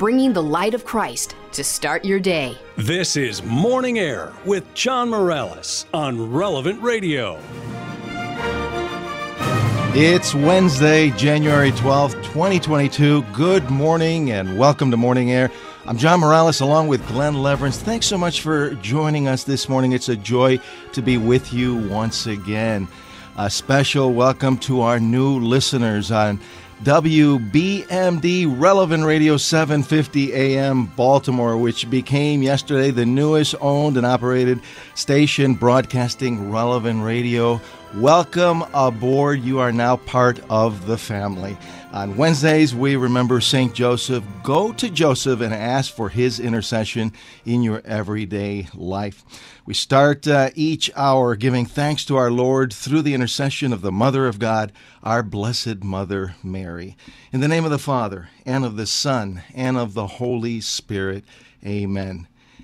Bringing the light of Christ to start your day. This is Morning Air with John Morales on Relevant Radio. It's Wednesday, January 12th, 2022. Good morning and welcome to Morning Air. I'm John Morales along with Glenn Leverance. Thanks so much for joining us this morning. It's a joy to be with you once again. A special welcome to our new listeners on WBMD Relevant Radio 750 AM Baltimore, which became yesterday the newest owned and operated station broadcasting relevant radio. Welcome aboard. You are now part of the family. On Wednesdays, we remember St. Joseph. Go to Joseph and ask for his intercession in your everyday life. We start uh, each hour giving thanks to our Lord through the intercession of the Mother of God, our Blessed Mother Mary. In the name of the Father, and of the Son, and of the Holy Spirit. Amen.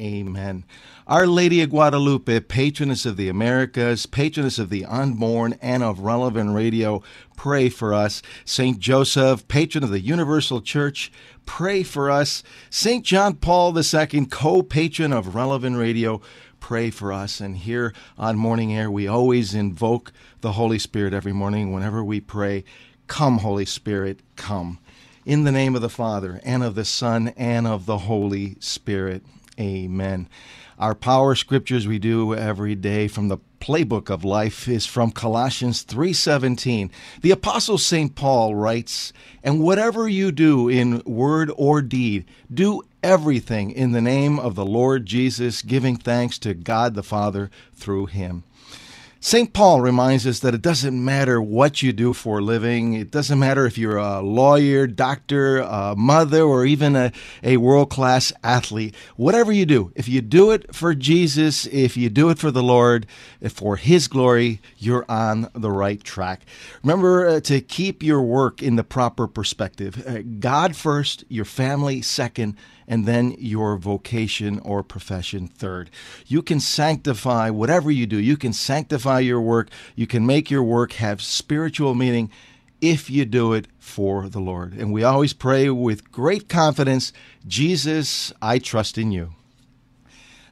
Amen. Our Lady of Guadalupe, patroness of the Americas, patroness of the unborn and of relevant radio, pray for us. St. Joseph, patron of the Universal Church, pray for us. St. John Paul II, co patron of relevant radio, pray for us. And here on Morning Air, we always invoke the Holy Spirit every morning whenever we pray. Come, Holy Spirit, come. In the name of the Father, and of the Son, and of the Holy Spirit. Amen. Our power scriptures we do every day from the playbook of life is from Colossians 3:17. The apostle St. Paul writes, "And whatever you do in word or deed, do everything in the name of the Lord Jesus, giving thanks to God the Father through him." St. Paul reminds us that it doesn't matter what you do for a living. It doesn't matter if you're a lawyer, doctor, a mother, or even a, a world class athlete. Whatever you do, if you do it for Jesus, if you do it for the Lord, for His glory, you're on the right track. Remember uh, to keep your work in the proper perspective uh, God first, your family second, and then your vocation or profession third. You can sanctify whatever you do, you can sanctify your work, you can make your work have spiritual meaning if you do it for the Lord. And we always pray with great confidence Jesus, I trust in you.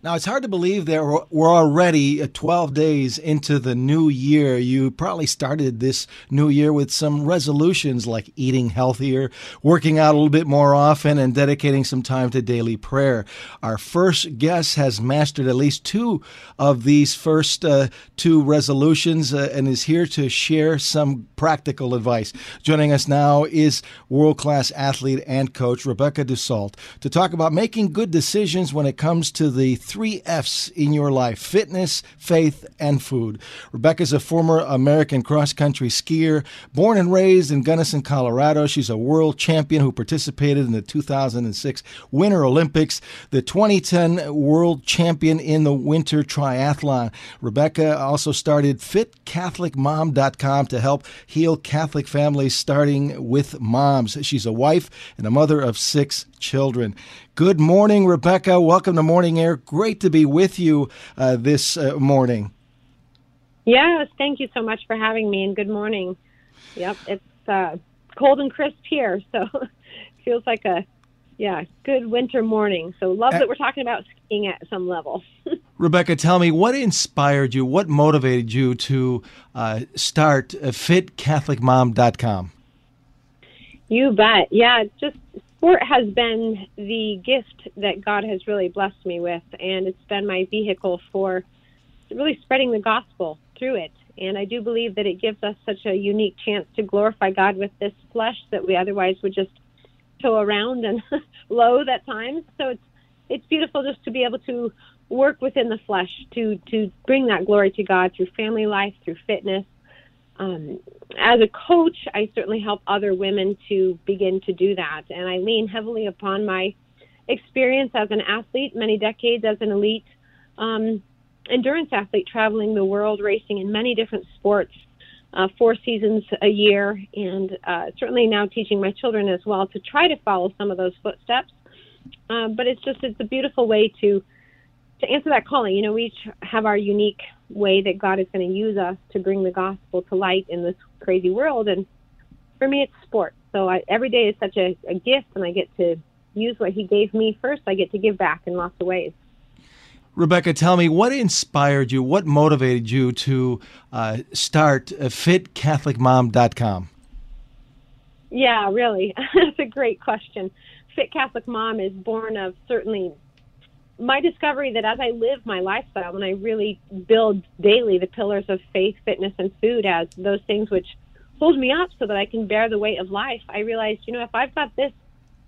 Now, it's hard to believe that we're already uh, 12 days into the new year. You probably started this new year with some resolutions like eating healthier, working out a little bit more often, and dedicating some time to daily prayer. Our first guest has mastered at least two of these first uh, two resolutions uh, and is here to share some practical advice. Joining us now is world class athlete and coach Rebecca Dussault to talk about making good decisions when it comes to the three F's in your life fitness, faith, and food. Rebecca's a former American cross country skier, born and raised in Gunnison, Colorado. She's a world champion who participated in the 2006 Winter Olympics, the 2010 world champion in the winter triathlon. Rebecca also started FitCatholicMom.com to help heal Catholic families, starting with moms. She's a wife and a mother of six children. Good morning, Rebecca. Welcome to Morning Air. Great to be with you uh, this uh, morning. Yes, thank you so much for having me, and good morning. Yep, it's uh, cold and crisp here, so feels like a yeah good winter morning. So love that we're talking about skiing at some level. Rebecca, tell me what inspired you, what motivated you to uh, start FitCatholicMom.com. You bet. Yeah, just sport has been the gift that God has really blessed me with, and it's been my vehicle for really spreading the gospel through it. And I do believe that it gives us such a unique chance to glorify God with this flesh that we otherwise would just tow around and loathe at times. So it's it's beautiful just to be able to work within the flesh to to bring that glory to God through family life, through fitness. Um, as a coach, I certainly help other women to begin to do that, and I lean heavily upon my experience as an athlete, many decades as an elite um, endurance athlete, traveling the world, racing in many different sports, uh, four seasons a year, and uh, certainly now teaching my children as well to try to follow some of those footsteps. Uh, but it's just it's a beautiful way to to answer that calling. You know, we each have our unique way that God is going to use us to bring the gospel to light in this crazy world. And for me, it's sports. So I, every day is such a, a gift, and I get to use what He gave me first. I get to give back in lots of ways. Rebecca, tell me what inspired you, what motivated you to uh, start FitCatholicMom.com? Yeah, really. That's a great question. Fit Catholic Mom is born of certainly my discovery that as I live my lifestyle and I really build daily the pillars of faith, fitness, and food as those things which hold me up so that I can bear the weight of life, I realized, you know, if I've got this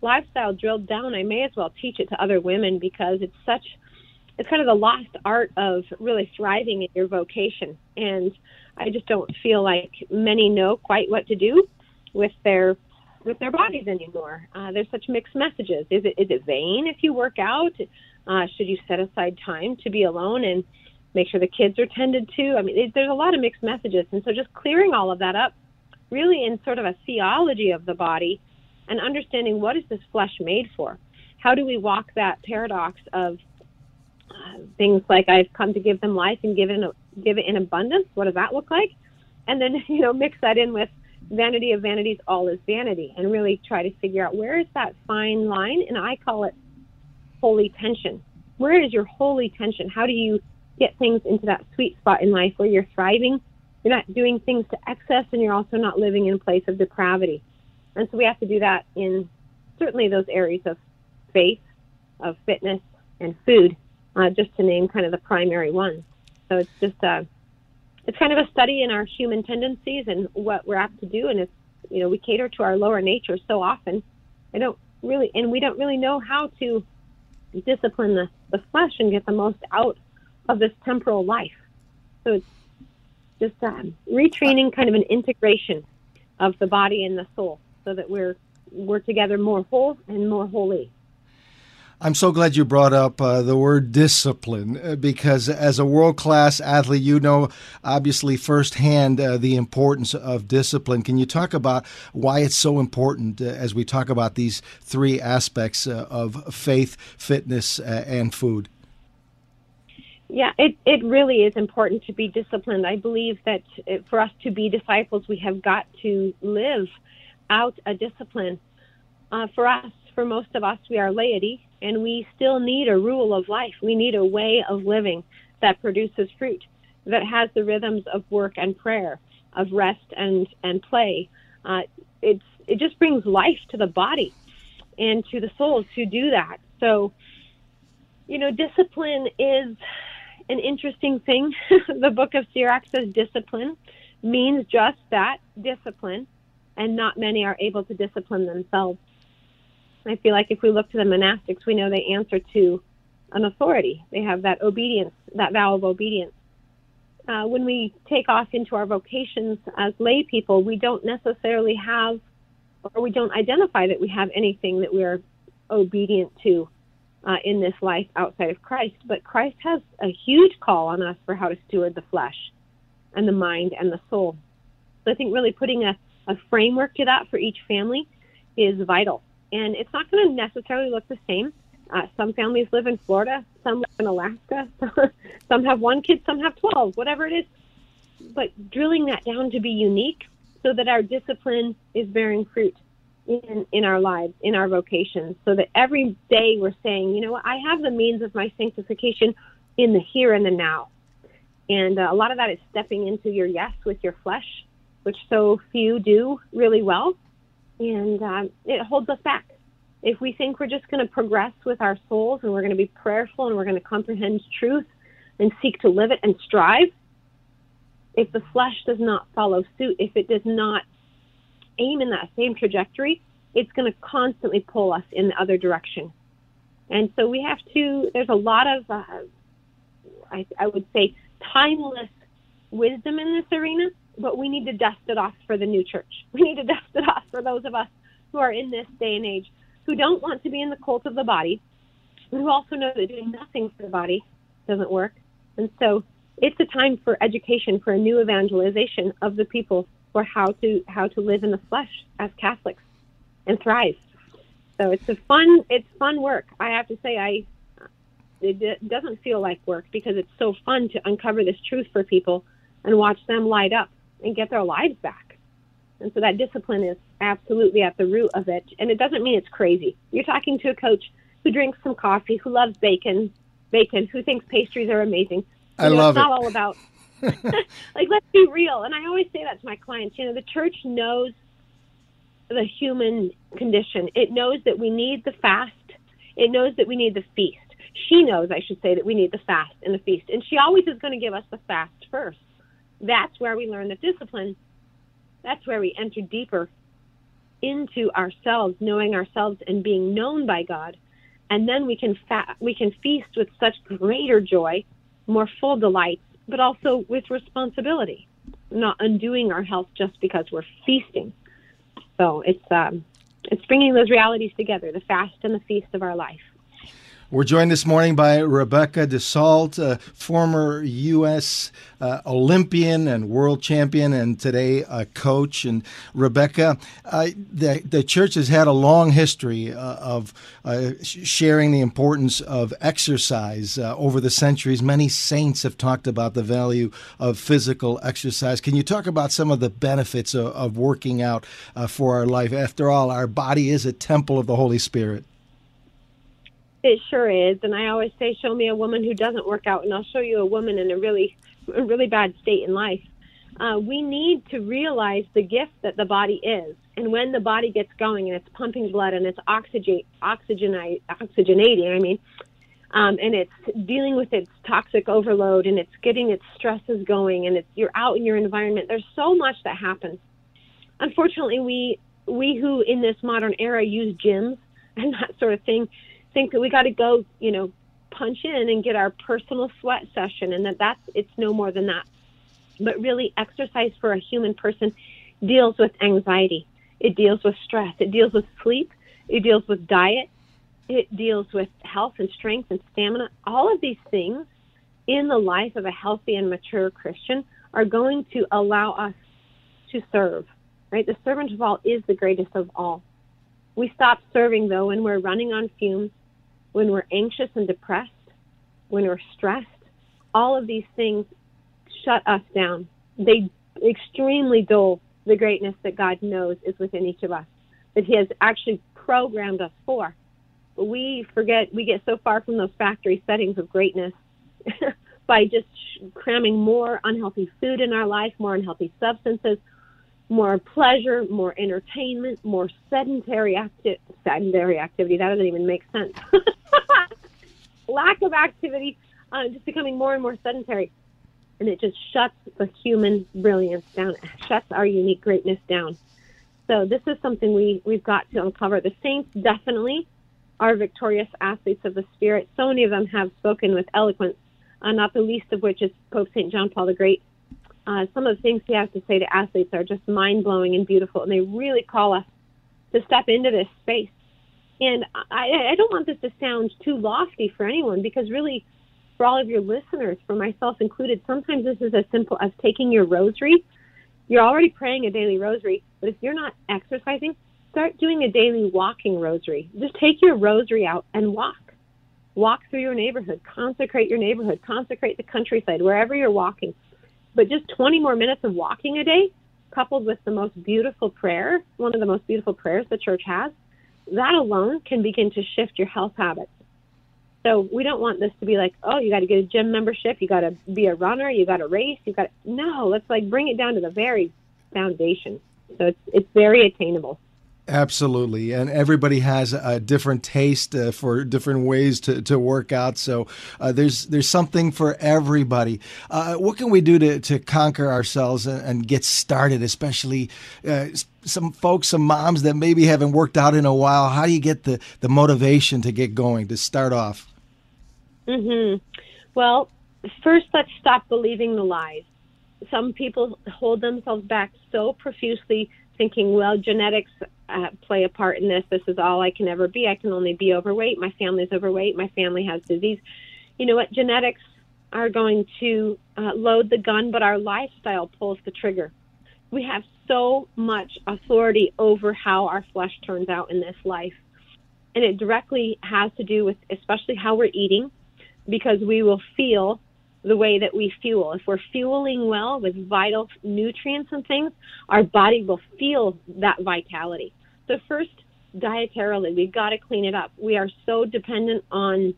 lifestyle drilled down, I may as well teach it to other women because it's such it's kind of the lost art of really thriving in your vocation. And I just don't feel like many know quite what to do with their with their bodies anymore. Uh, there's such mixed messages. Is it is it vain if you work out? Uh, should you set aside time to be alone and make sure the kids are tended to? I mean, it, there's a lot of mixed messages, and so just clearing all of that up, really in sort of a theology of the body, and understanding what is this flesh made for. How do we walk that paradox of uh, things like I've come to give them life and give it in, give it in abundance. What does that look like? And then you know mix that in with vanity of vanities, all is vanity, and really try to figure out where is that fine line. And I call it holy tension. Where is your holy tension? How do you get things into that sweet spot in life where you're thriving? You're not doing things to excess, and you're also not living in a place of depravity. And so we have to do that in certainly those areas of faith, of fitness, and food uh, just to name kind of the primary ones. So it's just a, uh, it's kind of a study in our human tendencies and what we're apt to do, and it's you know we cater to our lower nature so often. I don't really, and we don't really know how to discipline the, the flesh and get the most out of this temporal life. So it's just um, retraining, kind of an integration of the body and the soul, so that we're we're together more whole and more holy. I'm so glad you brought up uh, the word discipline uh, because, as a world class athlete, you know obviously firsthand uh, the importance of discipline. Can you talk about why it's so important uh, as we talk about these three aspects uh, of faith, fitness, uh, and food? Yeah, it, it really is important to be disciplined. I believe that for us to be disciples, we have got to live out a discipline. for us, for most of us, we are laity, and we still need a rule of life. We need a way of living that produces fruit, that has the rhythms of work and prayer, of rest and and play. Uh, it's it just brings life to the body and to the soul to do that. So, you know, discipline is an interesting thing. the book of Sirach says discipline means just that discipline, and not many are able to discipline themselves. I feel like if we look to the monastics, we know they answer to an authority. They have that obedience, that vow of obedience. Uh, when we take off into our vocations as lay people, we don't necessarily have, or we don't identify that we have anything that we're obedient to uh, in this life outside of Christ. But Christ has a huge call on us for how to steward the flesh and the mind and the soul. So I think really putting a, a framework to that for each family is vital and it's not going to necessarily look the same. Uh, some families live in Florida, some live in Alaska, some have one kid, some have 12, whatever it is. But drilling that down to be unique so that our discipline is bearing fruit in, in our lives, in our vocations, so that every day we're saying, you know what, I have the means of my sanctification in the here and the now. And uh, a lot of that is stepping into your yes with your flesh, which so few do really well and um, it holds us back. If we think we're just going to progress with our souls and we're going to be prayerful and we're going to comprehend truth and seek to live it and strive, if the flesh does not follow suit, if it does not aim in that same trajectory, it's going to constantly pull us in the other direction. And so we have to, there's a lot of uh, I, I would say, timeless wisdom in this arena, but we need to dust it off for the new church. We need to dust it off for those of us who are in this day and age who don't want to be in the cult of the body, but who also know that doing nothing for the body doesn't work. And so it's a time for education, for a new evangelization of the people for how to how to live in the flesh as Catholics and thrive. So it's a fun it's fun work. I have to say I it doesn't feel like work because it's so fun to uncover this truth for people and watch them light up and get their lives back. And so that discipline is absolutely at the root of it. And it doesn't mean it's crazy. You're talking to a coach who drinks some coffee, who loves bacon, bacon, who thinks pastries are amazing. I know, love it's it. not all about like let's be real. And I always say that to my clients. You know, the church knows the human condition. It knows that we need the fast. It knows that we need the feast. She knows, I should say, that we need the fast and the feast. And she always is going to give us the fast first. That's where we learn the discipline. That's where we enter deeper into ourselves, knowing ourselves and being known by God. And then we can fa- we can feast with such greater joy, more full delights, but also with responsibility, not undoing our health just because we're feasting. So it's um, it's bringing those realities together, the fast and the feast of our life. We're joined this morning by Rebecca Dussault, a former U.S. Uh, Olympian and world champion, and today a coach. And Rebecca, uh, the the church has had a long history uh, of uh, sharing the importance of exercise uh, over the centuries. Many saints have talked about the value of physical exercise. Can you talk about some of the benefits of, of working out uh, for our life? After all, our body is a temple of the Holy Spirit. It sure is, and I always say, "Show me a woman who doesn't work out, and I'll show you a woman in a really, a really bad state in life." Uh, we need to realize the gift that the body is, and when the body gets going and it's pumping blood and it's oxygen, oxygenating, I mean, um, and it's dealing with its toxic overload and it's getting its stresses going, and it's you're out in your environment. There's so much that happens. Unfortunately, we we who in this modern era use gyms and that sort of thing think that we got to go, you know, punch in and get our personal sweat session and that that's it's no more than that. But really exercise for a human person deals with anxiety. It deals with stress. It deals with sleep. It deals with diet. It deals with health and strength and stamina. All of these things in the life of a healthy and mature Christian are going to allow us to serve. Right? The servant of all is the greatest of all. We stop serving though when we're running on fumes when we're anxious and depressed, when we're stressed, all of these things shut us down. They extremely dull the greatness that God knows is within each of us, that He has actually programmed us for. But we forget, we get so far from those factory settings of greatness by just cramming more unhealthy food in our life, more unhealthy substances, more pleasure, more entertainment, more sedentary acti- sedentary activity. That doesn't even make sense. Lack of activity, uh, just becoming more and more sedentary, and it just shuts the human brilliance down. It shuts our unique greatness down. So this is something we we've got to uncover. The saints definitely are victorious athletes of the spirit. So many of them have spoken with eloquence, uh, not the least of which is Pope St. John Paul the Great uh, some of the things he has to say to athletes are just mind blowing and beautiful, and they really call us to step into this space. And I, I don't want this to sound too lofty for anyone because really, for all of your listeners, for myself included, sometimes this is as simple as taking your rosary. You're already praying a daily rosary, but if you're not exercising, start doing a daily walking rosary. Just take your rosary out and walk. Walk through your neighborhood, consecrate your neighborhood, consecrate the countryside, wherever you're walking but just 20 more minutes of walking a day, coupled with the most beautiful prayer, one of the most beautiful prayers the church has, that alone can begin to shift your health habits. So we don't want this to be like, oh, you got to get a gym membership, you got to be a runner, you got to race, you got no. Let's like bring it down to the very foundation. So it's it's very attainable. Absolutely, and everybody has a different taste uh, for different ways to, to work out. So uh, there's there's something for everybody. Uh, what can we do to, to conquer ourselves and, and get started? Especially uh, some folks, some moms that maybe haven't worked out in a while. How do you get the, the motivation to get going to start off? Hmm. Well, first, let's stop believing the lies. Some people hold themselves back so profusely, thinking, well, genetics uh, play a part in this. This is all I can ever be. I can only be overweight. My family's overweight. My family has disease. You know what? Genetics are going to uh, load the gun, but our lifestyle pulls the trigger. We have so much authority over how our flesh turns out in this life. And it directly has to do with, especially how we're eating, because we will feel the way that we fuel. If we're fueling well with vital nutrients and things, our body will feel that vitality. So, first, dietarily, we've got to clean it up. We are so dependent on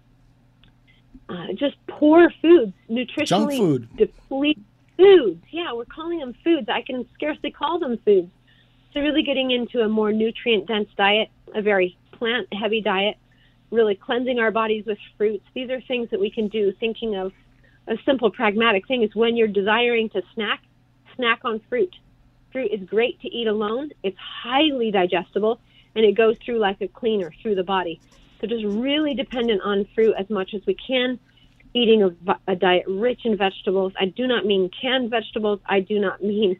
uh, just poor foods, nutritionally Junk food. depleted foods. Yeah, we're calling them foods. I can scarcely call them foods. So, really getting into a more nutrient dense diet, a very plant heavy diet, really cleansing our bodies with fruits. These are things that we can do, thinking of a simple pragmatic thing is when you're desiring to snack, snack on fruit. Fruit is great to eat alone. It's highly digestible and it goes through like a cleaner through the body. So just really dependent on fruit as much as we can. Eating a, a diet rich in vegetables. I do not mean canned vegetables. I do not mean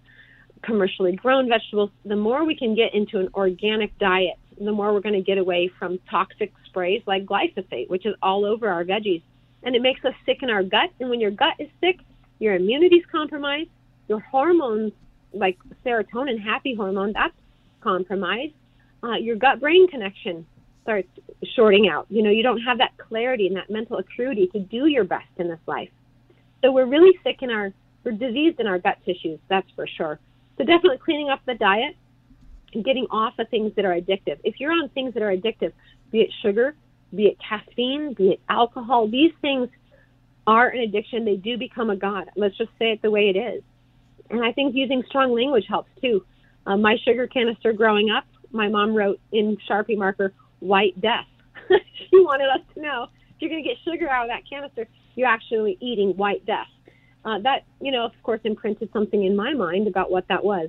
commercially grown vegetables. The more we can get into an organic diet, the more we're going to get away from toxic sprays like glyphosate, which is all over our veggies and it makes us sick in our gut. And when your gut is sick, your immunity's compromised, your hormones, like serotonin, happy hormone, that's compromised. Uh, your gut brain connection starts shorting out. You know, you don't have that clarity and that mental acuity to do your best in this life. So we're really sick in our, we're diseased in our gut tissues, that's for sure. So definitely cleaning up the diet and getting off of things that are addictive. If you're on things that are addictive, be it sugar, be it caffeine, be it alcohol, these things are an addiction. They do become a god. Let's just say it the way it is. And I think using strong language helps too. Uh, my sugar canister growing up, my mom wrote in Sharpie marker, white death. she wanted us to know if you're going to get sugar out of that canister, you're actually eating white death. Uh, that, you know, of course, imprinted something in my mind about what that was.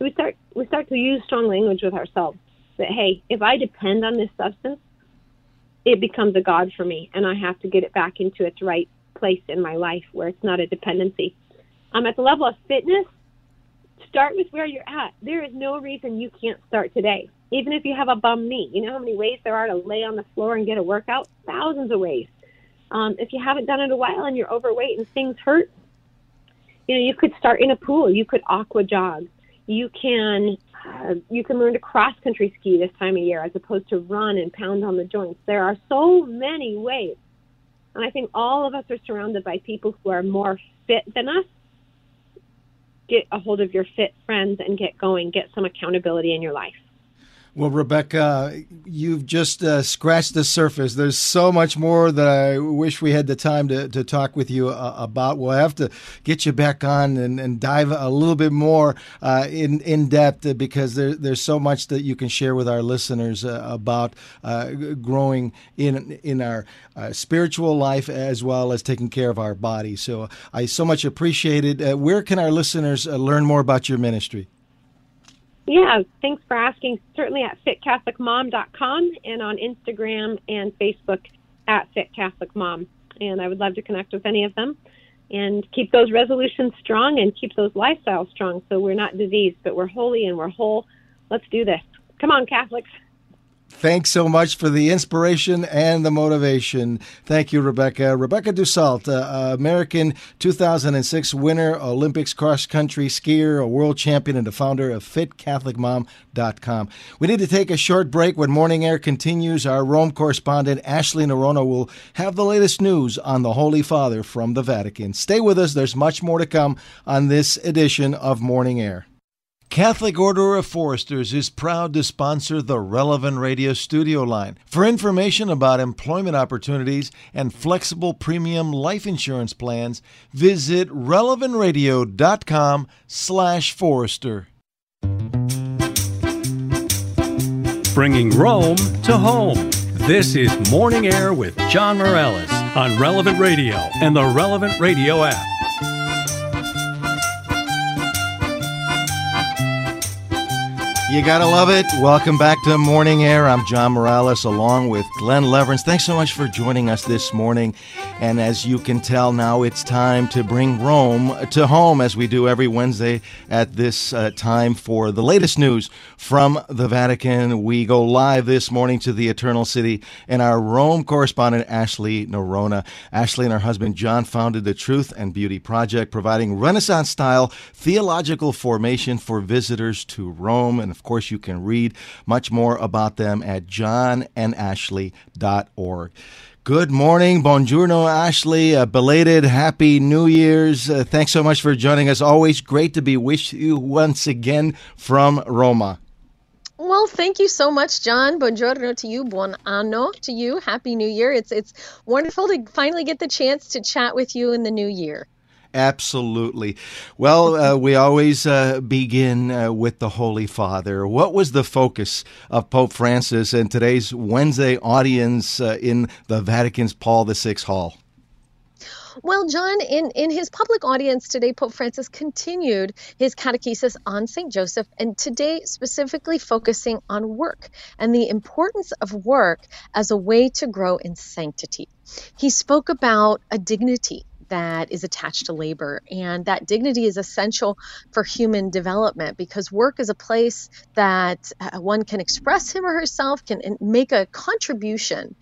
We start, we start to use strong language with ourselves that, hey, if I depend on this substance, it becomes a God for me, and I have to get it back into its right place in my life where it's not a dependency. I'm at the level of fitness. Start with where you're at. There is no reason you can't start today. Even if you have a bum knee, you know how many ways there are to lay on the floor and get a workout? Thousands of ways. Um, if you haven't done it a while and you're overweight and things hurt, you know, you could start in a pool. You could aqua jog. You can uh, you can learn to cross country ski this time of year as opposed to run and pound on the joints. There are so many ways. And I think all of us are surrounded by people who are more fit than us. Get a hold of your fit friends and get going. Get some accountability in your life. Well, Rebecca, you've just uh, scratched the surface. There's so much more that I wish we had the time to, to talk with you uh, about. We'll have to get you back on and, and dive a little bit more uh, in, in depth uh, because there, there's so much that you can share with our listeners uh, about uh, growing in, in our spiritual life as well as taking care of our body. So I so much appreciate it. where can our listeners learn more about your ministry? Yeah, thanks for asking. Certainly at fitcatholicmom.com and on Instagram and Facebook at fitcatholicmom. And I would love to connect with any of them and keep those resolutions strong and keep those lifestyles strong so we're not diseased, but we're holy and we're whole. Let's do this. Come on, Catholics. Thanks so much for the inspiration and the motivation. Thank you, Rebecca. Rebecca Dussault, uh, American 2006 winner, Olympics cross country skier, a world champion, and the founder of FitCatholicMom.com. We need to take a short break. When Morning Air continues, our Rome correspondent Ashley Noronha will have the latest news on the Holy Father from the Vatican. Stay with us. There's much more to come on this edition of Morning Air. Catholic Order of Foresters is proud to sponsor the Relevant Radio studio line. For information about employment opportunities and flexible premium life insurance plans, visit relevantradio.com slash forester. Bringing Rome to home. This is Morning Air with John Morales on Relevant Radio and the Relevant Radio app. You gotta love it. Welcome back to Morning Air. I'm John Morales along with Glenn Leverance. Thanks so much for joining us this morning. And as you can tell now, it's time to bring Rome to home as we do every Wednesday at this uh, time for the latest news from the Vatican. We go live this morning to the Eternal City and our Rome correspondent, Ashley Noronha. Ashley and her husband, John, founded the Truth and Beauty Project, providing Renaissance style theological formation for visitors to Rome. And of course, you can read much more about them at johnandashley.org. Good morning. Buongiorno, Ashley. A belated Happy New Year's. Uh, thanks so much for joining us. Always great to be with you once again from Roma. Well, thank you so much, John. Buongiorno to you. Buon anno to you. Happy New Year. It's it's wonderful to finally get the chance to chat with you in the new year. Absolutely. Well, uh, we always uh, begin uh, with the Holy Father. What was the focus of Pope Francis and today's Wednesday audience uh, in the Vatican's Paul VI Hall? Well, John, in, in his public audience today, Pope Francis continued his catechesis on St. Joseph, and today specifically focusing on work and the importance of work as a way to grow in sanctity. He spoke about a dignity that is attached to labor. And that dignity is essential for human development because work is a place that uh, one can express him or herself, can make a contribution.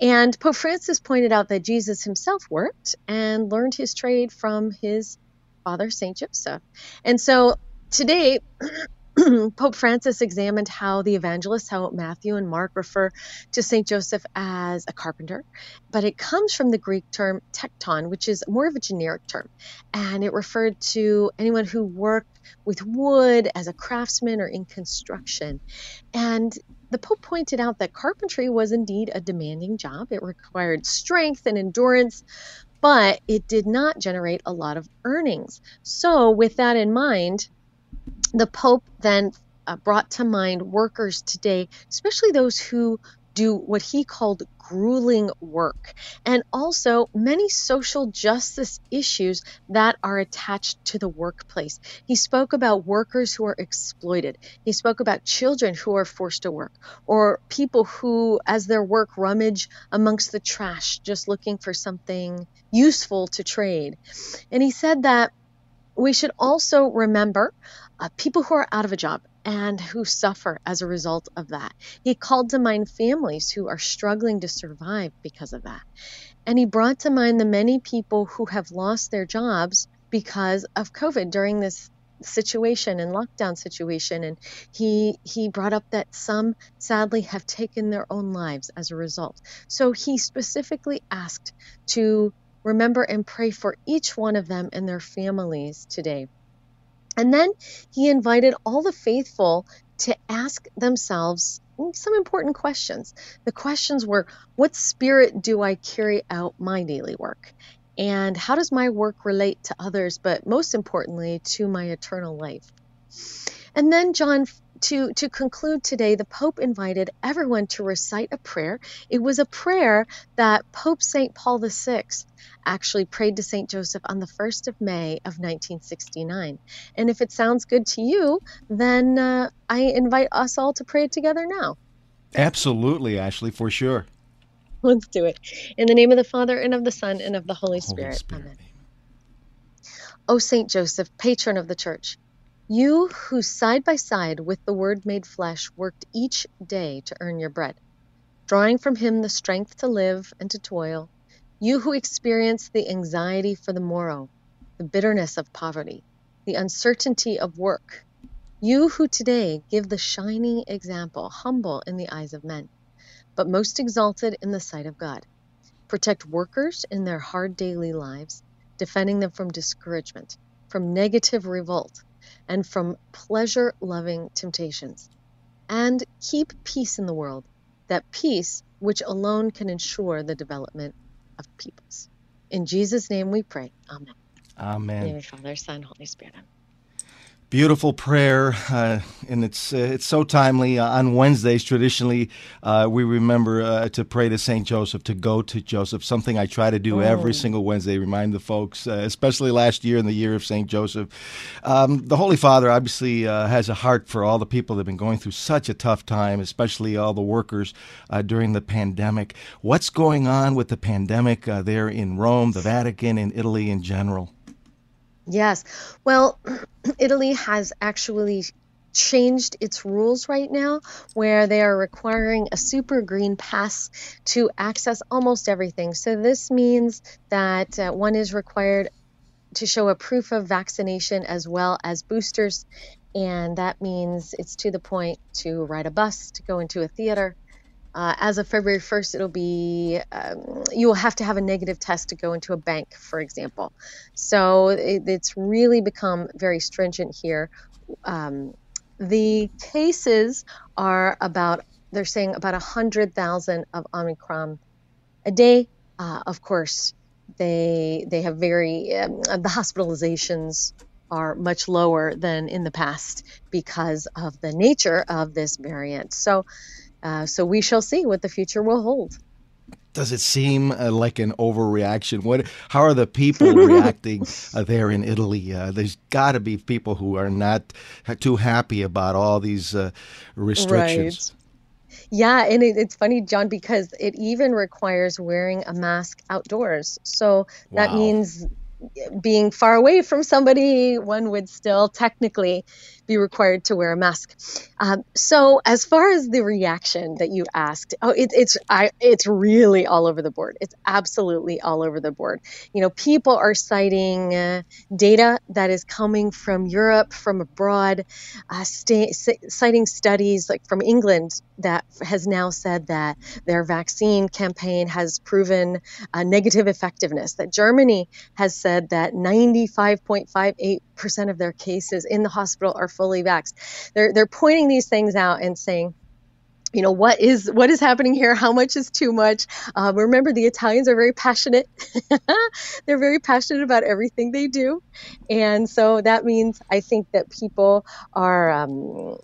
And Pope Francis pointed out that Jesus himself worked and learned his trade from his father, St. Joseph. And so today, Pope Francis examined how the evangelists, how Matthew and Mark refer to St. Joseph as a carpenter, but it comes from the Greek term tekton, which is more of a generic term, and it referred to anyone who worked with wood as a craftsman or in construction. And the Pope pointed out that carpentry was indeed a demanding job. It required strength and endurance, but it did not generate a lot of earnings. So, with that in mind, the Pope then uh, brought to mind workers today, especially those who do what he called grueling work, and also many social justice issues that are attached to the workplace. He spoke about workers who are exploited. He spoke about children who are forced to work, or people who, as their work, rummage amongst the trash just looking for something useful to trade. And he said that we should also remember uh, people who are out of a job and who suffer as a result of that. He called to mind families who are struggling to survive because of that. And he brought to mind the many people who have lost their jobs because of COVID during this situation and lockdown situation and he he brought up that some sadly have taken their own lives as a result so he specifically asked to remember and pray for each one of them and their families today and then he invited all the faithful to ask themselves some important questions. The questions were What spirit do I carry out my daily work? And how does my work relate to others, but most importantly, to my eternal life? And then John to, to conclude today, the Pope invited everyone to recite a prayer. It was a prayer that Pope St. Paul VI actually prayed to St. Joseph on the 1st of May of 1969. And if it sounds good to you, then uh, I invite us all to pray together now. Absolutely, Ashley, for sure. Let's do it. In the name of the Father, and of the Son, and of the Holy Spirit. Holy Spirit. Amen. O Saint Joseph, patron of the Church, you who side by side with the Word made flesh worked each day to earn your bread, drawing from him the strength to live and to toil, you who experience the anxiety for the morrow, the bitterness of poverty, the uncertainty of work, you who today give the shining example, humble in the eyes of men, but most exalted in the sight of God. Protect workers in their hard daily lives, defending them from discouragement, from negative revolt, and from pleasure loving temptations. And keep peace in the world, that peace which alone can ensure the development of peoples. In Jesus' name we pray. Amen. Amen. Name of Father, Son, Holy Spirit. Beautiful prayer, uh, and it's uh, it's so timely. Uh, on Wednesdays, traditionally, uh, we remember uh, to pray to Saint Joseph, to go to Joseph. Something I try to do every single Wednesday. Remind the folks, uh, especially last year in the year of Saint Joseph. Um, the Holy Father obviously has a heart for all the people that have been going through such a tough time, especially all the workers during the pandemic. What's going on with the pandemic there in Rome, the Vatican, and Italy in general? Yes. Well, Italy has actually changed its rules right now where they are requiring a super green pass to access almost everything. So this means that uh, one is required to show a proof of vaccination as well as boosters. And that means it's to the point to ride a bus, to go into a theater, uh, as of February 1st, it'll be um, you will have to have a negative test to go into a bank, for example. So it, it's really become very stringent here. Um, the cases are about they're saying about 100,000 of Omicron a day. Uh, of course, they they have very um, the hospitalizations are much lower than in the past because of the nature of this variant. So uh, so we shall see what the future will hold. Does it seem uh, like an overreaction? What? How are the people reacting uh, there in Italy? Uh, there's got to be people who are not too happy about all these uh, restrictions. Right. Yeah, and it, it's funny, John, because it even requires wearing a mask outdoors. So that wow. means being far away from somebody, one would still technically be required to wear a mask. Um, so, as far as the reaction that you asked, oh, it, it's I, it's really all over the board. It's absolutely all over the board. You know, people are citing uh, data that is coming from Europe, from abroad, uh, sta- citing studies like from England that has now said that their vaccine campaign has proven a negative effectiveness. That Germany has said that 95.58 percent of their cases in the hospital are fully vaxxed. They're they're pointing these things out and saying, you know what is what is happening here? How much is too much? Um, remember the italians are very passionate. They're very passionate about everything they do. And so that means i think that people are um,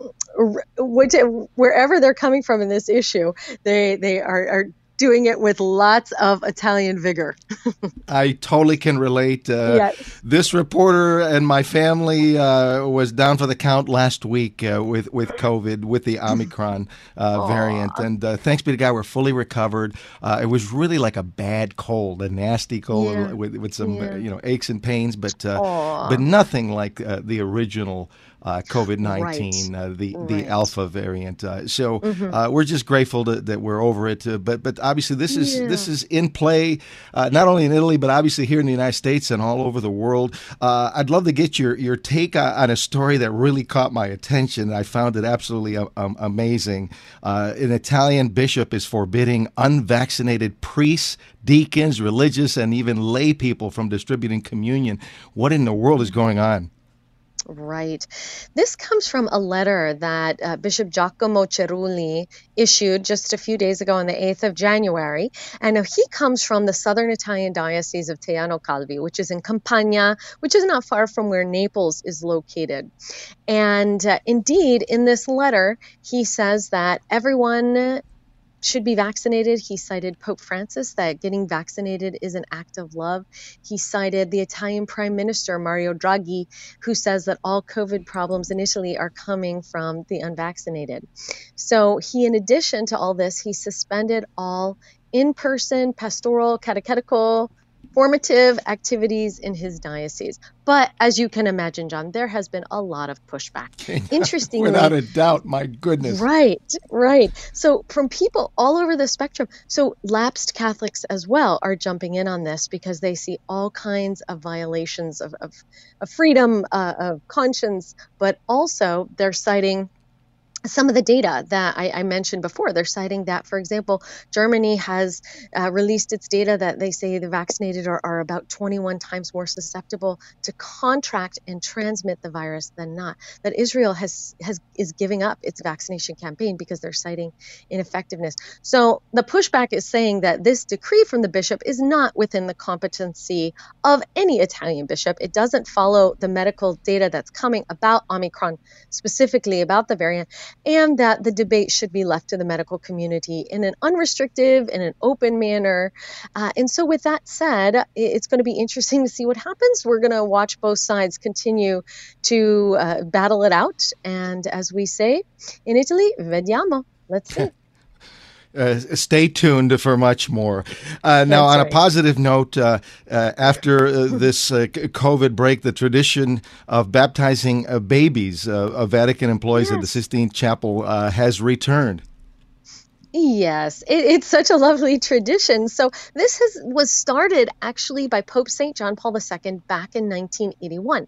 wherever they're coming from in this issue they they are, are doing it with lots of Italian vigor. I totally can relate. Uh, yes. This reporter and my family uh, was down for the count last week uh, with with COVID with the Omicron uh, variant, and uh, thanks be to God, we're fully recovered. Uh, it was really like a bad cold, a nasty cold yeah. with, with some yeah. you know aches and pains, but but nothing like the original COVID nineteen, right. uh, the right. the Alpha variant. Uh, so mm-hmm. Uh, we're just grateful to, that we're over it. Uh, but but obviously this is yeah. this is in play uh, not only in Italy but obviously here in the United States and all over the world. I'd love to get your your take on a story that really caught my attention. I found it absolutely um, amazing. an Italian bishop is forbidding unvaccinated priests, deacons, religious, and even lay people from distributing communion. What in the world is going on? Right. This comes from a letter that uh, Bishop Giacomo Cirulli issued just a few days ago on the 8th of January. And he comes from the southern Italian diocese of Teano Calvi, which is in Campania, which is not far from where Naples is located. And uh, indeed, in this letter, he says that everyone should be vaccinated. He cited Pope Francis that getting vaccinated is an act of love. He cited the Italian Prime Minister Mario Draghi, who says that all COVID problems in Italy are coming from the unvaccinated. So he, in addition to all this, he suspended all in person pastoral catechetical formative activities in his diocese. But as you can imagine, John, there has been a lot of pushback. Interestingly, without a doubt, my goodness. Right, right. So from people all over the spectrum, so lapsed Catholics as well are jumping in on this because they see all kinds of violations of, of, of freedom, uh, of conscience, but also they're citing some of the data that I, I, mentioned before. They're citing that, for example, Germany has uh, released its data that they say the vaccinated are, are, about 21 times more susceptible to contract and transmit the virus than not. That Israel has, has is giving up its vaccination campaign because they're citing ineffectiveness. So the pushback is saying that this decree from the bishop is not within the competency of any Italian bishop. It doesn't follow the medical data that's coming about Omicron, specifically about the variant and that the debate should be left to the medical community in an unrestricted and an open manner. Uh, and so, with that said, it's going to be interesting to see what happens. We're going to watch both sides continue to uh, battle it out. And as we say in Italy, vediamo. Let's see. Uh, stay tuned for much more. Uh, now, on a positive note, uh, uh after uh, this uh, COVID break, the tradition of baptizing babies of Vatican employees yes. at the Sistine Chapel has returned. Yes, it, it's such a lovely tradition. So this has was started actually by Pope Saint John Paul II back in 1981,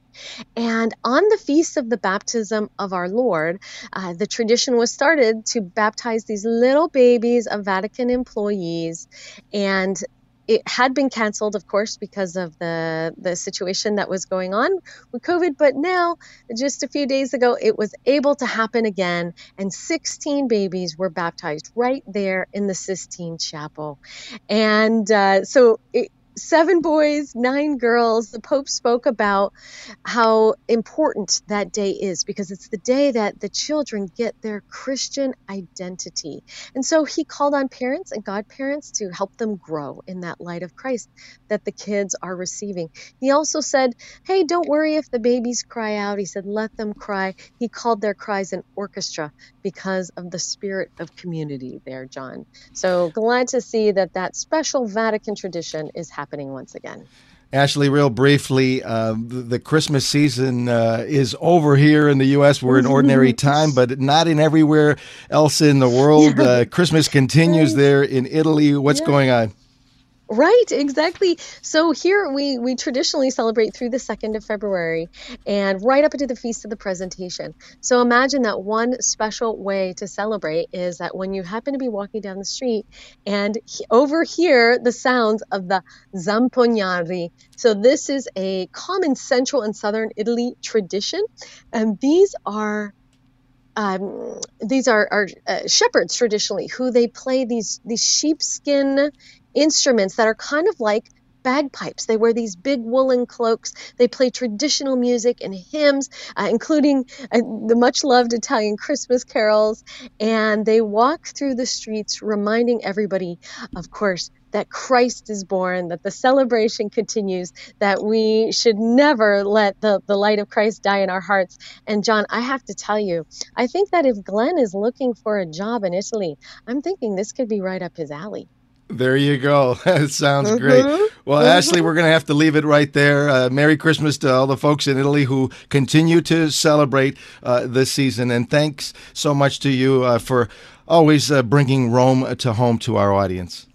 and on the feast of the baptism of our Lord, uh, the tradition was started to baptize these little babies of Vatican employees, and it had been canceled, of course, because of the the situation that was going on with COVID. But now, just a few days ago, it was able to happen again, and 16 babies were baptized right there in the Sistine Chapel, and uh, so it, seven boys, nine girls. The Pope spoke about how important that day is because it's the day that the children get their Christian identity. And so he called on parents and godparents to help them grow in that light of Christ that the kids are receiving. He also said, Hey, don't worry if the babies cry out. He said, Let them cry. He called their cries an orchestra because of the spirit of community there, John. So glad to see that that special Vatican tradition is happening happening once again. Ashley, real briefly, uh, the Christmas season uh, is over here in the U.S. We're in ordinary time, but not in everywhere else in the world. Uh, Christmas continues there in Italy. What's yeah. going on? Right, exactly. So here we we traditionally celebrate through the 2nd of February and right up into the feast of the presentation. So imagine that one special way to celebrate is that when you happen to be walking down the street and he, overhear the sounds of the zampognari. So this is a common central and southern Italy tradition and these are um, these are, are uh, shepherds traditionally who they play these these sheepskin instruments that are kind of like bagpipes. They wear these big woolen cloaks. They play traditional music and hymns, uh, including uh, the much loved Italian Christmas carols. And they walk through the streets, reminding everybody, of course, that Christ is born, that the celebration continues, that we should never let the, the light of Christ die in our hearts. And John, I have to tell you, I think that if Glenn is looking for a job in Italy, I'm thinking this could be right up his alley. There you go. That sounds mm-hmm. great. Well, mm-hmm. Ashley, we're going to have to leave it right there. Uh, Merry Christmas to all the folks in Italy who continue to celebrate uh, this season. And thanks so much to you uh, for always uh, bringing Rome to home to our audience.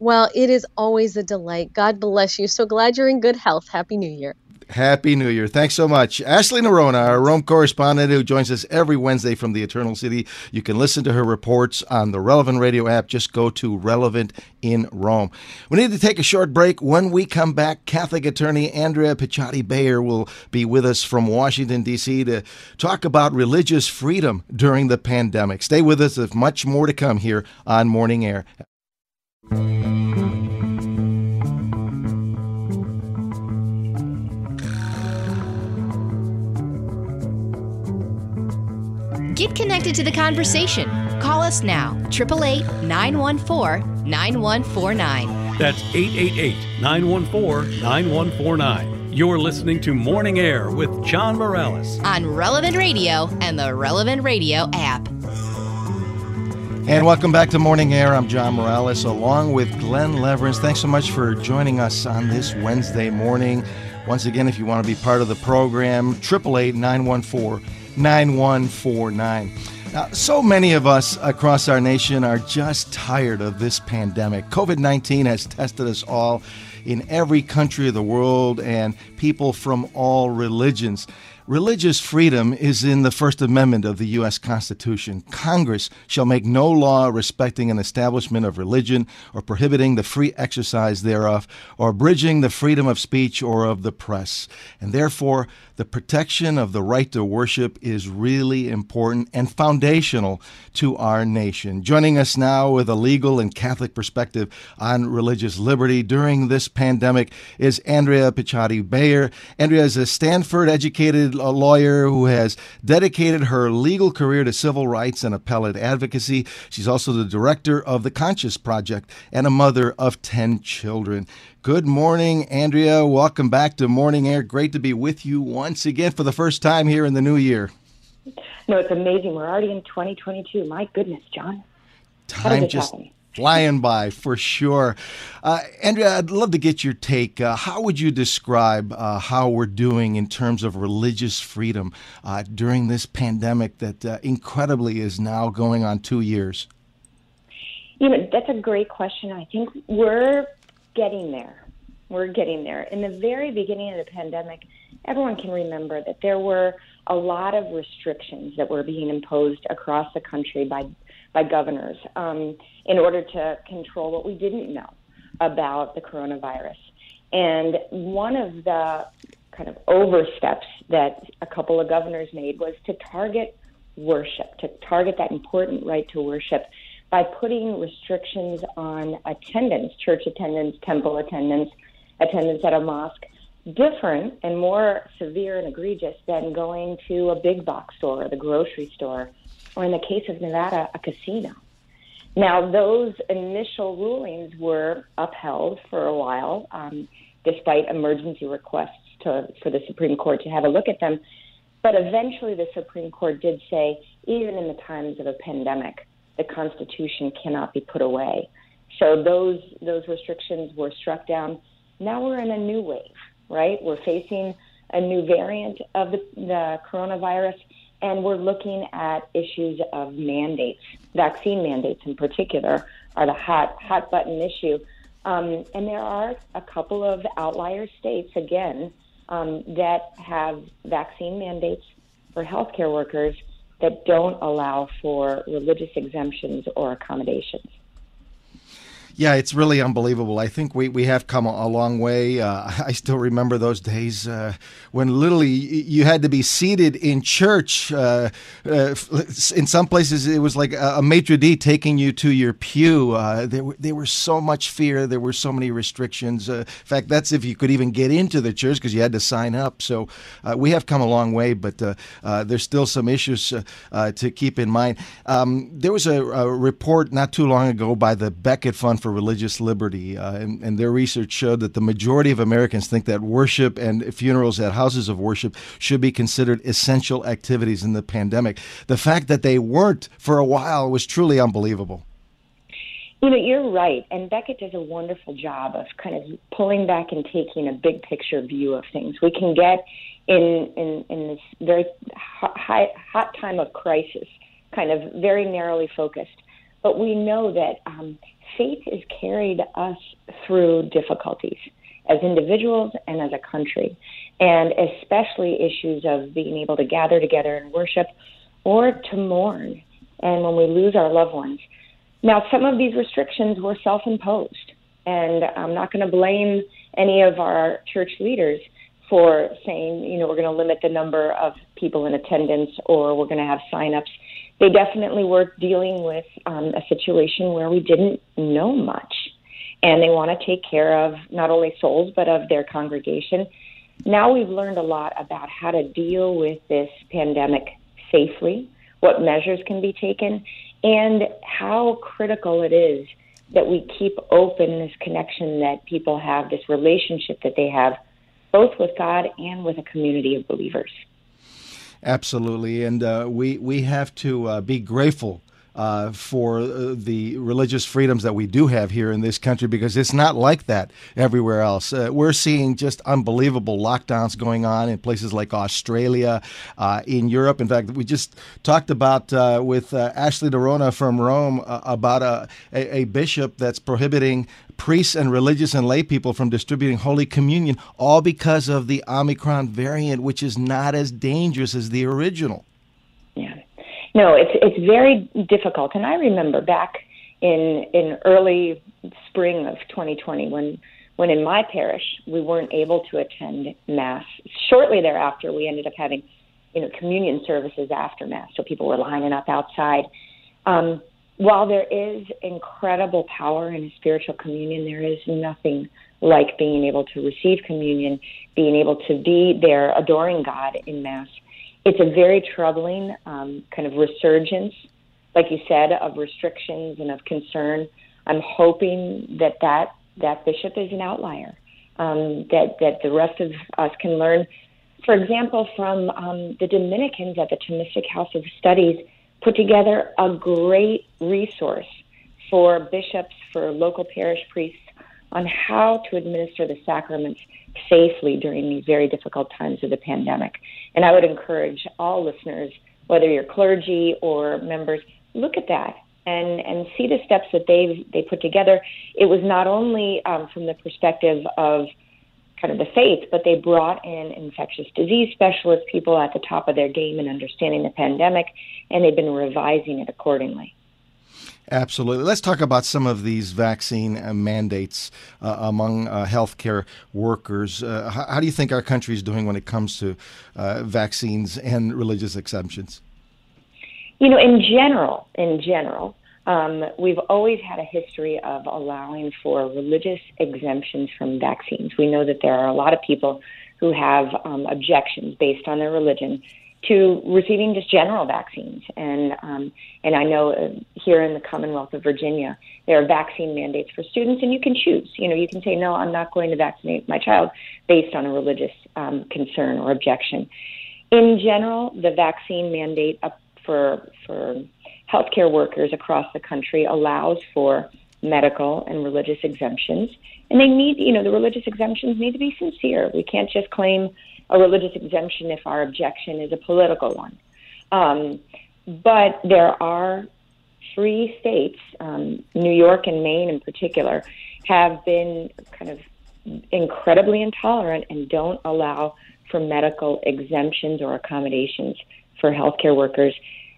Well, it is always a delight. God bless you. So glad you're in good health. Happy New Year. Happy New Year. Thanks so much. Ashley Noronha, our Rome correspondent who joins us every Wednesday from the Eternal City. You can listen to her reports on the Relevant Radio app. Just go to Relevant in Rome. We need to take a short break. When we come back, Catholic attorney Andrea Picciotti Bayer will be with us from Washington, D.C. to talk about religious freedom during the pandemic. Stay with us. There's much more to come here on Morning Air. Get connected to the conversation. Call us now, 888 914 9149. That's 888 914 9149. You're listening to Morning Air with John Morales on Relevant Radio and the Relevant Radio app. And welcome back to Morning Air. I'm John Morales along with Glenn Leverance. Thanks so much for joining us on this Wednesday morning. Once again, if you want to be part of the program, 888 914 9149. Now, so many of us across our nation are just tired of this pandemic. COVID 19 has tested us all in every country of the world and people from all religions. Religious freedom is in the First Amendment of the U.S. Constitution. Congress shall make no law respecting an establishment of religion or prohibiting the free exercise thereof or abridging the freedom of speech or of the press. And therefore, the protection of the right to worship is really important and foundational to our nation. Joining us now with a legal and Catholic perspective on religious liberty during this pandemic is Andrea Picciotti Bayer. Andrea is a Stanford educated lawyer who has dedicated her legal career to civil rights and appellate advocacy. She's also the director of the Conscience Project and a mother of 10 children. Good morning, Andrea. Welcome back to Morning Air. Great to be with you once again for the first time here in the new year. No, it's amazing. We're already in 2022. My goodness, John. Time just flying by for sure. Uh, Andrea, I'd love to get your take. Uh, how would you describe uh, how we're doing in terms of religious freedom uh, during this pandemic that uh, incredibly is now going on two years? You know, that's a great question. I think we're getting there. We're getting there. In the very beginning of the pandemic, everyone can remember that there were a lot of restrictions that were being imposed across the country by by governors um, in order to control what we didn't know about the coronavirus. And one of the kind of oversteps that a couple of governors made was to target worship, to target that important right to worship by putting restrictions on attendance, church attendance, temple attendance, attendance at a mosque, different and more severe and egregious than going to a big box store or the grocery store, or in the case of Nevada, a casino. Now, those initial rulings were upheld for a while, um, despite emergency requests to, for the Supreme Court to have a look at them. But eventually, the Supreme Court did say, even in the times of a pandemic, the Constitution cannot be put away. So those those restrictions were struck down. Now we're in a new wave, right? We're facing a new variant of the, the coronavirus, and we're looking at issues of mandates. Vaccine mandates, in particular, are the hot hot button issue. Um, and there are a couple of outlier states, again, um, that have vaccine mandates for healthcare workers that don't allow for religious exemptions or accommodations. Yeah, it's really unbelievable. I think we, we have come a, long way. Uh, I still remember those days uh, when literally you had to be seated in church. Uh, uh in some places, it was like a, maitre d' taking you to your pew. Uh, there, were, there was so much fear. There were so many restrictions. Uh, in fact, that's if you could even get into the church because you had to sign up. So we have come a long way, but there's still some issues to keep in mind. Um, there was a, a report not too long ago by the Becket Fund for for Religious Liberty, uh, and, and, their research showed that the majority of Americans think that worship and funerals at houses of worship should be considered essential activities in the pandemic. The fact that they weren't for a while was truly unbelievable. You know, you're right, and Becket does a wonderful job of kind of pulling back and taking a big picture view of things. We can get in in, in this very hot, hot time of crisis, kind of very narrowly focused. But we know that um, faith has carried us through difficulties as individuals and as a country, and especially issues of being able to gather together and worship or to mourn, and when we lose our loved ones. Now, some of these restrictions were self imposed, and I'm not going to blame any of our church leaders for saying, you know, we're going to limit the number of people in attendance or we're going to have sign-ups they definitely were dealing with um, a situation where we didn't know much. And they want to take care of not only souls, but of their congregation. Now we've learned a lot about how to deal with this pandemic safely, what measures can be taken, and how critical it is that we keep open this connection that people have, this relationship that they have, both with God and with a community of believers. Absolutely, and uh, we we have to uh, be grateful uh, for uh, the religious freedoms that we do have here in this country because it's not like that everywhere else. Uh, we're seeing just unbelievable lockdowns going on in places like Australia, uh, in Europe. In fact, we just talked about with Ashley Noronha from Rome about a, a, a, bishop that's prohibiting priests and religious and lay people from distributing Holy Communion, all because of the Omicron variant, which is not as dangerous as the original. Yeah. No, it's it's very difficult. And I remember back in in early spring of 2020 when when in my parish we weren't able to attend mass. Shortly thereafter, we ended up having you know communion services after mass, so people were lining up outside. Um, while there is incredible power in a spiritual communion, there is nothing like being able to receive communion, being able to be there adoring God in Mass. It's a very troubling um, kind of resurgence, like you said, of restrictions and of concern. I'm hoping that that, that bishop is an outlier, um, that, that the rest of us can learn, for example, from um, the Dominicans at the Thomistic House of Studies put together a great resource for bishops, for local parish priests, on how to administer the sacraments safely during these very difficult times of the pandemic. And I would encourage all listeners, whether you're clergy or members, look at that and and see the steps that they've they put together. It was not only um, from the perspective of kind of the faith, but they brought in infectious disease specialists, people at the top of their game in understanding the pandemic, and they've been revising it accordingly. Absolutely. Let's talk about some of these vaccine uh, mandates uh, among uh, healthcare workers. Uh, how, how, do you think our country is doing when it comes to uh, vaccines and religious exemptions? You know, in general, in general, um, we've always had a history of allowing for religious exemptions from vaccines. We know that there are a lot of people who have um, objections based on their religion to receiving just general vaccines. And um, and I know uh, here in the Commonwealth of Virginia, there are vaccine mandates for students, and you can choose. You know, you can say no, I'm not going to vaccinate my child based on a religious um, concern or objection. In general, the vaccine mandate for for healthcare workers across the country allows for medical and religious exemptions. And they need, you know, the religious exemptions need to be sincere. We can't just claim a religious exemption if our objection is a political one. Um, but there are three states, um, New York and Maine in particular, have been kind of incredibly intolerant and don't allow for medical exemptions or accommodations for healthcare workers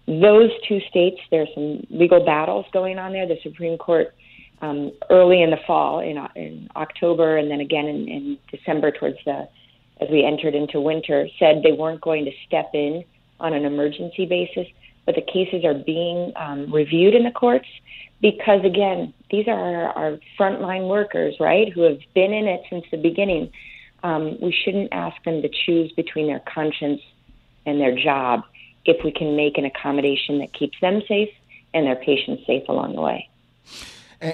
those two states, there's some legal battles going on there. The Supreme Court um, early in the fall, in, in October, and then again in, in December, towards the as we entered into winter, said they weren't going to step in on an emergency basis, but the cases are being um, reviewed in the courts because, again, these are our, our frontline workers, right, who have been in it since the beginning. Um, we shouldn't ask them to choose between their conscience and their job if we can make an accommodation that keeps them safe and their patients safe along the way.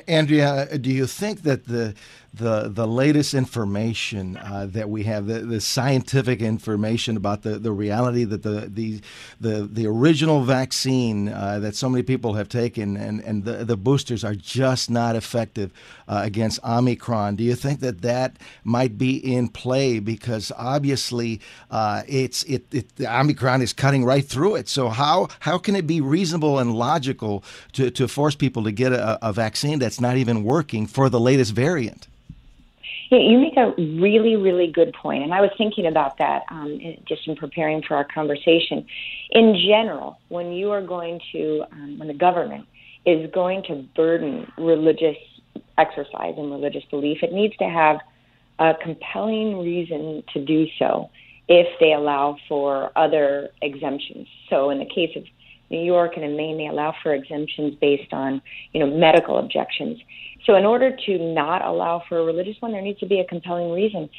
Andrea, do you think that the the the latest information uh, that we have, the, the scientific information about the, the reality that the the the, the original vaccine uh, that so many people have taken and, and the, the boosters are just not effective uh, against Omicron. Do you think that that might be in play because obviously uh, it's it, it the Omicron is cutting right through it. So how how can it be reasonable and logical to, to force people to get a, a vaccine that's not even working for the latest variant? Yeah, you make a really, really good point, and I was thinking about that um, just in preparing for our conversation. In general, when you are going to, um, when the government is going to burden religious exercise and religious belief, it needs to have a compelling reason to do so if they allow for other exemptions. So, in the case of New York and in Maine, they allow for exemptions based on, you know, medical objections. So, in order to not allow for a religious one, there needs to be a compelling reason.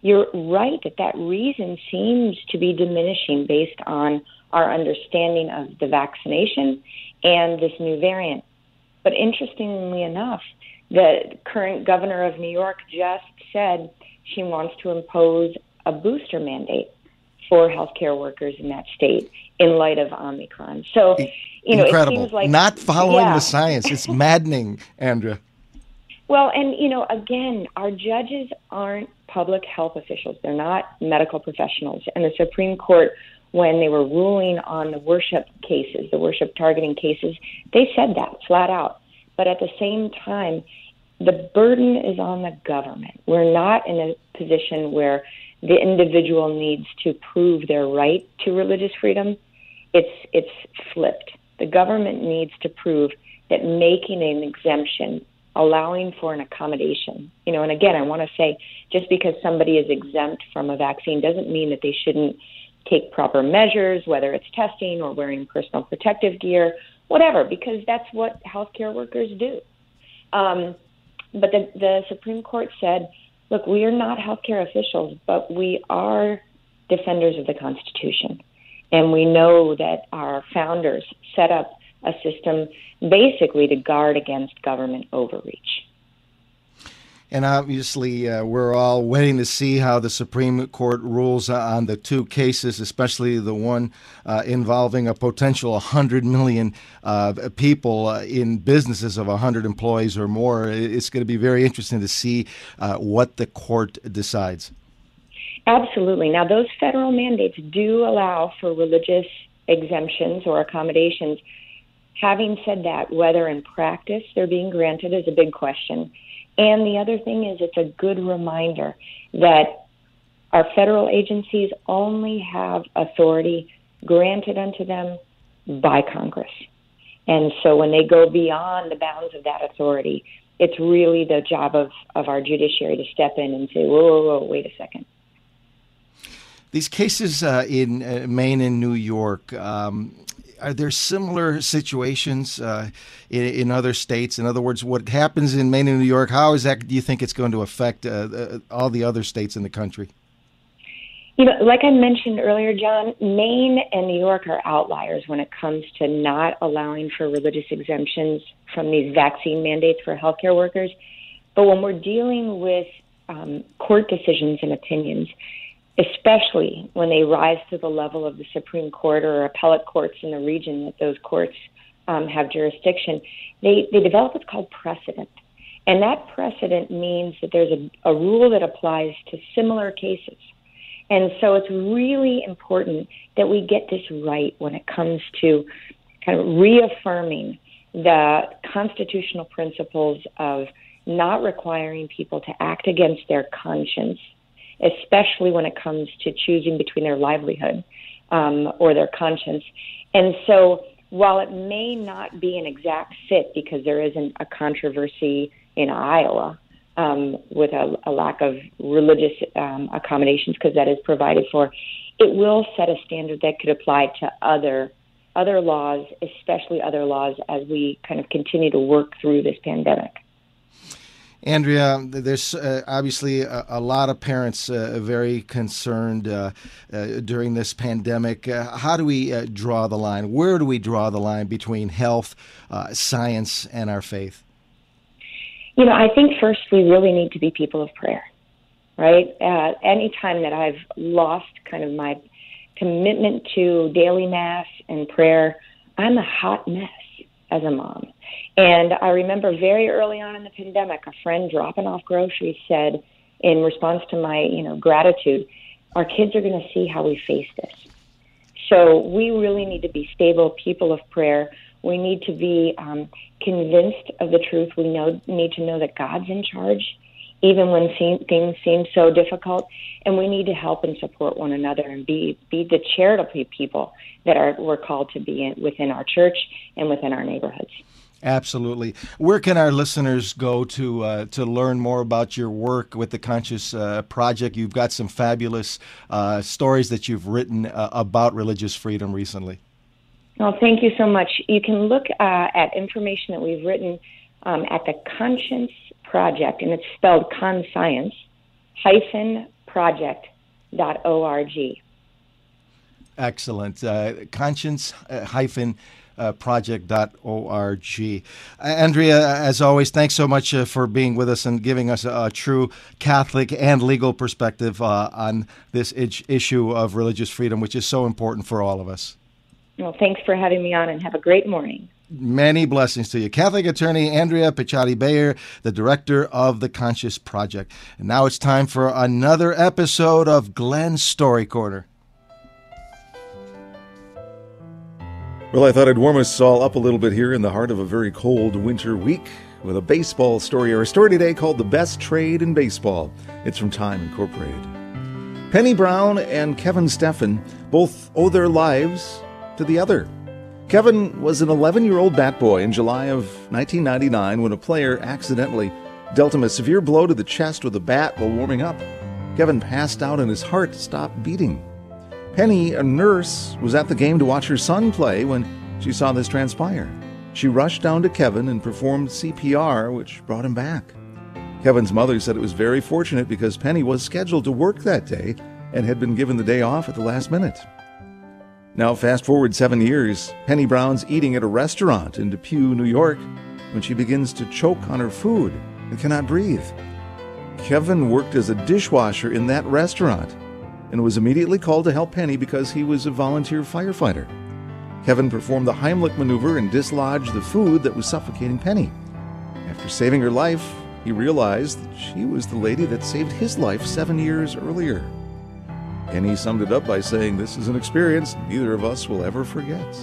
You're right that that reason seems to be diminishing based on our understanding of the vaccination and this new variant. But interestingly enough, the current governor of New York just said she wants to impose a booster mandate for healthcare workers in that state in light of Omicron. So, you know, Incredible. it seems like not following yeah. the science. It's maddening, Andrea. Well, and you know, again, our judges aren't public health officials. They're not medical professionals. And the Supreme Court, when they were ruling on the worship cases, the worship targeting cases, they said that flat out. But at the same time, the burden is on the government. We're not in a position where the individual needs to prove their right to religious freedom. It's it's flipped. The government needs to prove that making an exemption, allowing for an accommodation, you know, and again, I want to say just because somebody is exempt from a vaccine doesn't mean that they shouldn't take proper measures, whether it's testing or wearing personal protective gear, whatever, because that's what healthcare workers do. Um, but the, the Supreme Court said, look, we are not healthcare officials, but we are defenders of the Constitution. And we know that our founders set up a system basically to guard against government overreach. And obviously, uh, we're all waiting to see how the Supreme Court rules on the two cases, especially the one uh, involving a potential 100 million uh, people uh, in businesses of 100 employees or more. It's going to be very interesting to see uh, what the court decides. Absolutely. Now, those federal mandates do allow for religious exemptions or accommodations. Having said that, whether in practice they're being granted is a big question. And the other thing is, it's a good reminder that our federal agencies only have authority granted unto them by Congress. And so when they go beyond the bounds of that authority, it's really the job of, of our judiciary to step in and say, whoa, whoa, whoa wait a second. These cases uh, in uh, Maine and New York, um, are there similar situations uh, in, in, other states? In other words, what happens in Maine and New York, how is that? Do you think it's going to affect uh, all the other states in the country? You know, like I mentioned earlier, John, Maine and New York are outliers when it comes to not allowing for religious exemptions from these vaccine mandates for healthcare workers. But when we're dealing with um, court decisions and opinions, especially when they rise to the level of the Supreme Court or appellate courts in the region that those courts um, have jurisdiction, they, they develop what's called precedent. And that precedent means that there's a, a rule that applies to similar cases. And so it's really important that we get this right when it comes to kind of reaffirming the constitutional principles of not requiring people to act against their conscience especially when it comes to choosing between their livelihood um, or their conscience. And so, while it may not be an exact fit because there isn't a controversy in Iowa um, with a, a, lack of religious um, accommodations, because that is provided for, it will set a standard that could apply to other other laws, especially other laws, as we kind of continue to work through this pandemic. Andrea, there's uh, obviously a, a, lot of parents uh, very concerned uh, uh during this pandemic. Uh, how do we uh, draw the line? Where do we draw the line between health, science, and our faith? You know, I think first we really need to be people of prayer, right? Any time that I've lost kind of my commitment to daily mass and prayer, I'm a hot mess as a mom. And I remember very early on in the pandemic, a friend dropping off groceries said, in response to my, you know, gratitude, our kids are going to see how we face this. So we really need to be stable people of prayer. We need to be um, convinced of the truth. We know need to know that God's in charge, even when seem, things seem so difficult. And we need to help and support one another and be be the charitable people that are we're called to be in, within our church and within our neighborhoods. Absolutely. Where can our listeners go to uh, to learn more about your work with the Conscience uh, Project? You've got some fabulous uh, stories that you've written uh, about religious freedom recently. Well, thank you so much. You can look uh, at information that we've written um, at the Conscience Project, and it's spelled conscience hyphen project dot org. Excellent. Uh, conscience hyphen uh, project.org. Andrea, as always, thanks so much uh, for being with us and giving us a, a true Catholic and legal perspective uh, on this issue of religious freedom, which is so important for all of us. Well, thanks for having me on and have a great morning. Many blessings to you. Catholic attorney Andrea Picciotti Bayer, the director of the Conscience Project. And now it's time for another episode of Glenn's Story Corner. Well, I thought I'd warm us all up a little bit here in the heart of a very cold winter week with a baseball story or a story today called The Best Trade in Baseball. It's from Time Incorporated. Penny Brown and Kevin Steffen both owe their lives to the other. Kevin was an 11 year old bat boy in July of 1999 when a player accidentally dealt him a severe blow to the chest with a bat while warming up. Kevin passed out and his heart stopped beating. Penny, a nurse, was at the game to watch her son play when she saw this transpire. She rushed down to Kevin and performed CPR, which brought him back. Kevin's mother said it was very fortunate because Penny was scheduled to work that day and had been given the day off at the last minute. Now, fast forward seven years, Penny Brown's eating at a restaurant in Depew, New York, when she begins to choke on her food and cannot breathe. Kevin worked as a dishwasher in that restaurant and was immediately called to help Penny because he was a volunteer firefighter. Kevin performed the Heimlich maneuver and dislodged the food that was suffocating Penny. After saving her life, he realized that she was the lady that saved his life seven years earlier. Penny summed it up by saying, This is an experience neither of us will ever forget.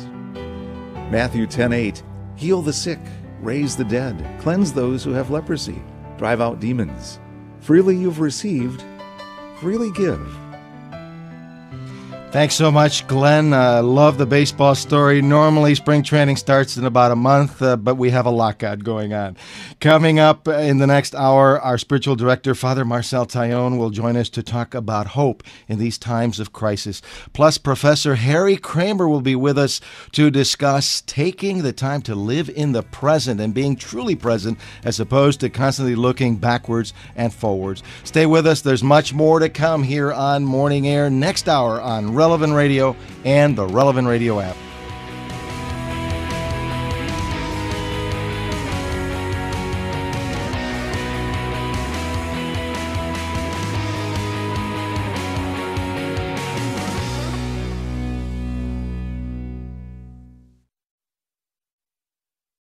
Matthew 10:8 Heal the sick, raise the dead, cleanse those who have leprosy, drive out demons. Freely you've received, freely give. Thanks so much, Glenn. Uh, love the baseball story. Normally, spring training starts in about a month, uh, but we have a lockout going on. Coming up in the next hour, our spiritual director, Father Marcel Taillon, will join us to talk about hope in these times of crisis. Plus, Professor Harry Kramer will be with us to discuss taking the time to live in the present and being truly present as opposed to constantly looking backwards and forwards. Stay with us. There's much more to come here on Morning Air next hour on Relevant Radio and the Relevant Radio app.